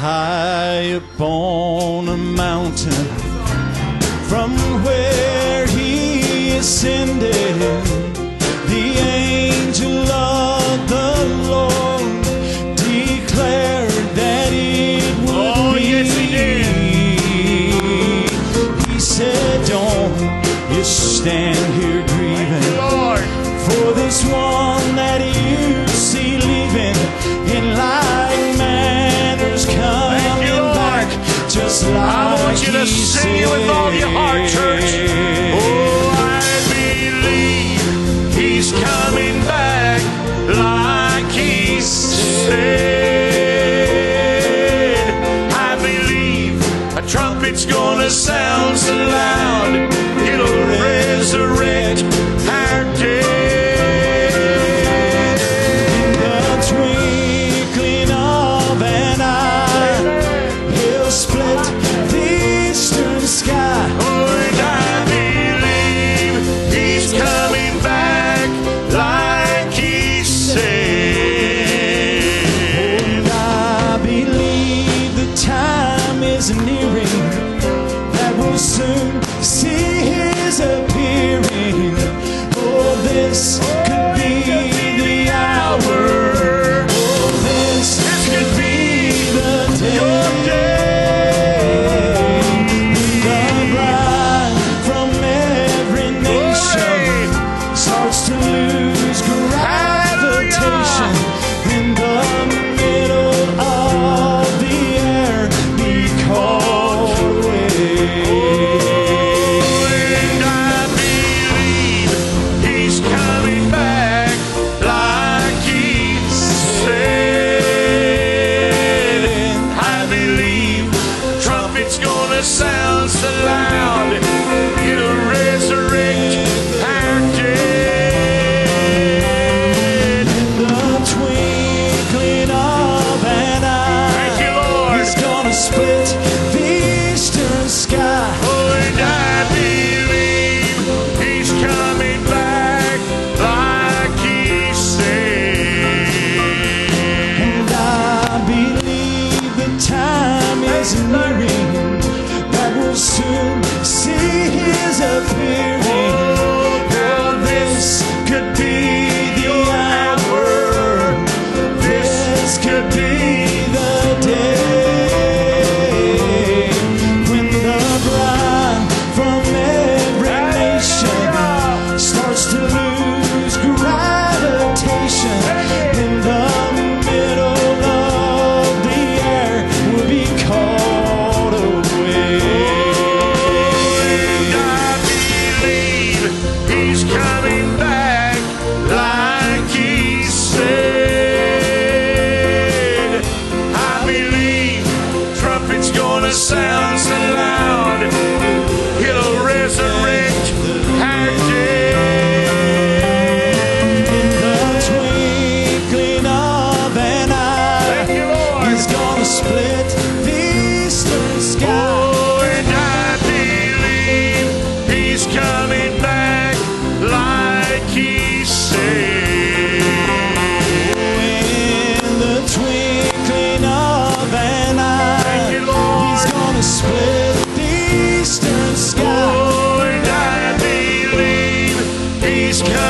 high upon a mountain from where he ascended. just I want you to sing it with all your heart, church. Oh, I believe He's coming back like He said. I believe a trumpet's gonna sound so loud. that will soon see his appearing. Oh, this. the line. the sound. sky.